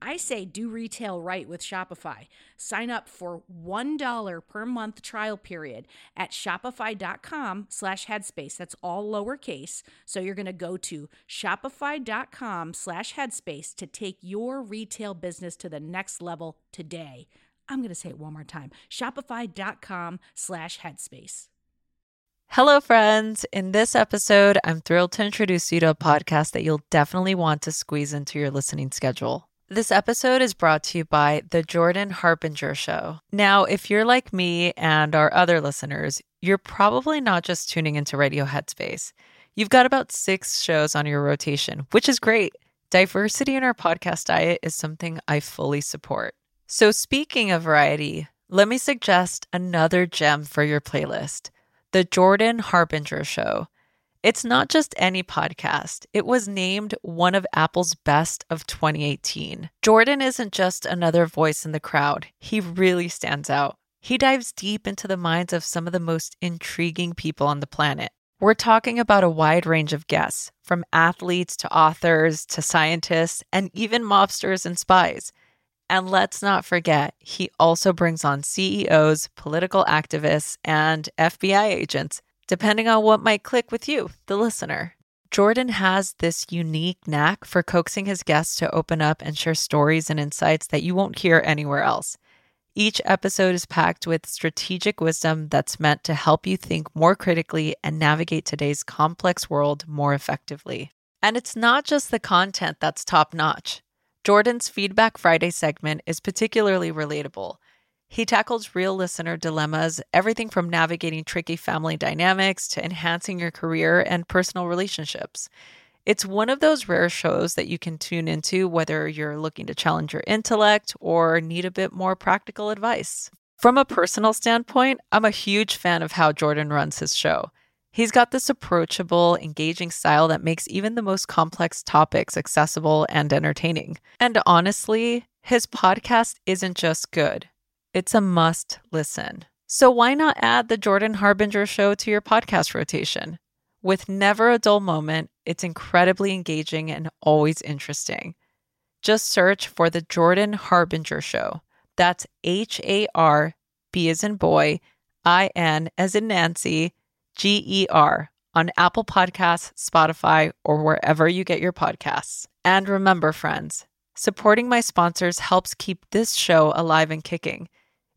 I say do retail right with Shopify. Sign up for $1 per month trial period at shopify.com slash headspace. That's all lowercase. So you're going to go to shopify.com slash headspace to take your retail business to the next level today. I'm going to say it one more time. Shopify.com slash headspace. Hello, friends. In this episode, I'm thrilled to introduce you to a podcast that you'll definitely want to squeeze into your listening schedule. This episode is brought to you by The Jordan Harbinger Show. Now, if you're like me and our other listeners, you're probably not just tuning into Radio Headspace. You've got about six shows on your rotation, which is great. Diversity in our podcast diet is something I fully support. So, speaking of variety, let me suggest another gem for your playlist The Jordan Harbinger Show. It's not just any podcast. It was named one of Apple's best of 2018. Jordan isn't just another voice in the crowd, he really stands out. He dives deep into the minds of some of the most intriguing people on the planet. We're talking about a wide range of guests, from athletes to authors to scientists and even mobsters and spies. And let's not forget, he also brings on CEOs, political activists, and FBI agents depending on what might click with you, the listener. Jordan has this unique knack for coaxing his guests to open up and share stories and insights that you won't hear anywhere else. Each episode is packed with strategic wisdom that's meant to help you think more critically and navigate today's complex world more effectively. And it's not just the content that's top notch. Jordan's Feedback Friday segment is particularly relatable. He tackles real listener dilemmas, everything from navigating tricky family dynamics to enhancing your career and personal relationships. It's one of those rare shows that you can tune into whether you're looking to challenge your intellect or need a bit more practical advice. From a personal standpoint, I'm a huge fan of how Jordan runs his show. He's got this approachable, engaging style that makes even the most complex topics accessible and entertaining. And honestly, his podcast isn't just good, it's a must listen. So why not add the Jordan Harbinger show to your podcast rotation? With never a dull moment, it's incredibly engaging and always interesting. Just search for the Jordan Harbinger show. That's H A R B as in boy, I N as in Nancy, G E R on Apple Podcasts, Spotify, or wherever you get your podcasts. And remember, friends, supporting my sponsors helps keep this show alive and kicking.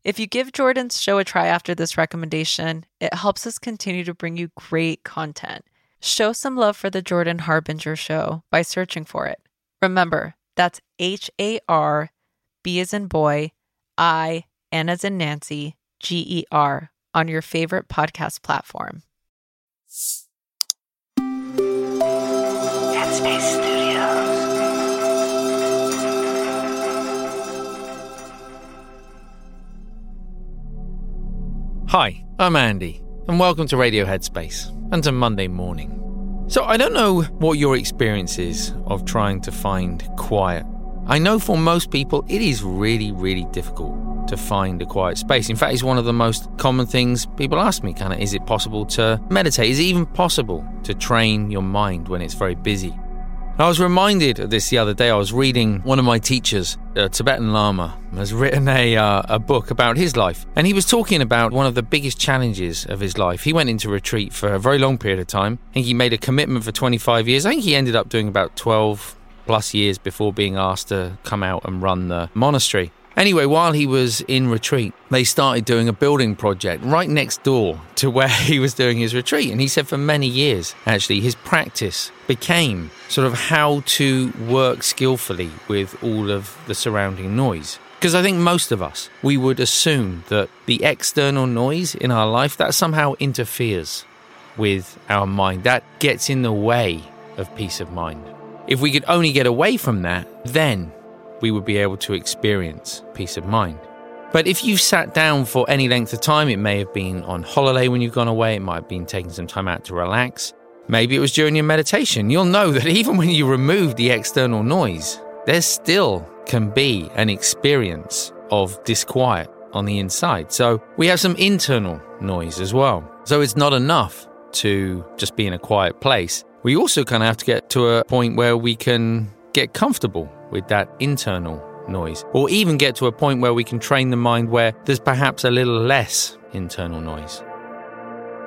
If you give Jordan's show a try after this recommendation, it helps us continue to bring you great content. Show some love for the Jordan Harbinger show by searching for it. Remember, that's H A R B as in boy, I, N as in Nancy, G E R on your favorite podcast platform. Headspace Hi, I'm Andy, and welcome to Radio Headspace and to Monday morning. So, I don't know what your experience is of trying to find quiet. I know for most people it is really, really difficult to find a quiet space. In fact, it's one of the most common things people ask me kind of, is it possible to meditate? Is it even possible to train your mind when it's very busy? I was reminded of this the other day. I was reading one of my teachers, a Tibetan Lama, has written a, uh, a book about his life. And he was talking about one of the biggest challenges of his life. He went into retreat for a very long period of time. I think he made a commitment for 25 years. I think he ended up doing about 12 plus years before being asked to come out and run the monastery. Anyway, while he was in retreat, they started doing a building project right next door to where he was doing his retreat. And he said for many years, actually, his practice became sort of how to work skillfully with all of the surrounding noise. Because I think most of us, we would assume that the external noise in our life that somehow interferes with our mind, that gets in the way of peace of mind. If we could only get away from that, then we would be able to experience peace of mind. But if you've sat down for any length of time, it may have been on holiday when you've gone away, it might have been taking some time out to relax. Maybe it was during your meditation. You'll know that even when you remove the external noise, there still can be an experience of disquiet on the inside. So we have some internal noise as well. So it's not enough to just be in a quiet place. We also kind of have to get to a point where we can get comfortable with that internal noise, or even get to a point where we can train the mind where there's perhaps a little less internal noise.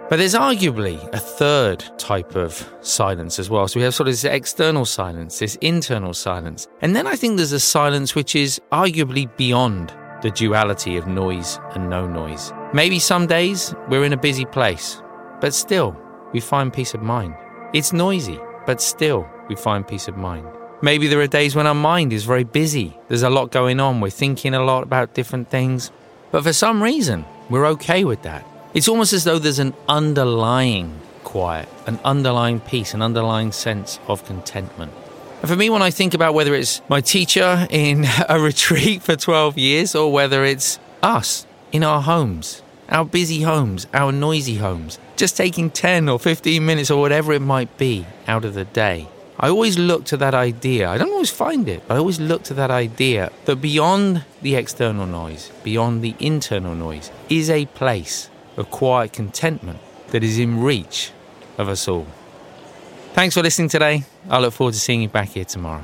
But there's arguably a third type of silence as well. So we have sort of this external silence, this internal silence. And then I think there's a silence which is arguably beyond the duality of noise and no noise. Maybe some days we're in a busy place, but still we find peace of mind. It's noisy, but still we find peace of mind. Maybe there are days when our mind is very busy. There's a lot going on. We're thinking a lot about different things. But for some reason, we're okay with that. It's almost as though there's an underlying quiet, an underlying peace, an underlying sense of contentment. And for me, when I think about whether it's my teacher in a retreat for 12 years or whether it's us in our homes, our busy homes, our noisy homes, just taking 10 or 15 minutes or whatever it might be out of the day I always look to that idea. I don't always find it, but I always look to that idea that beyond the external noise, beyond the internal noise, is a place of quiet contentment that is in reach of us all. Thanks for listening today. I look forward to seeing you back here tomorrow.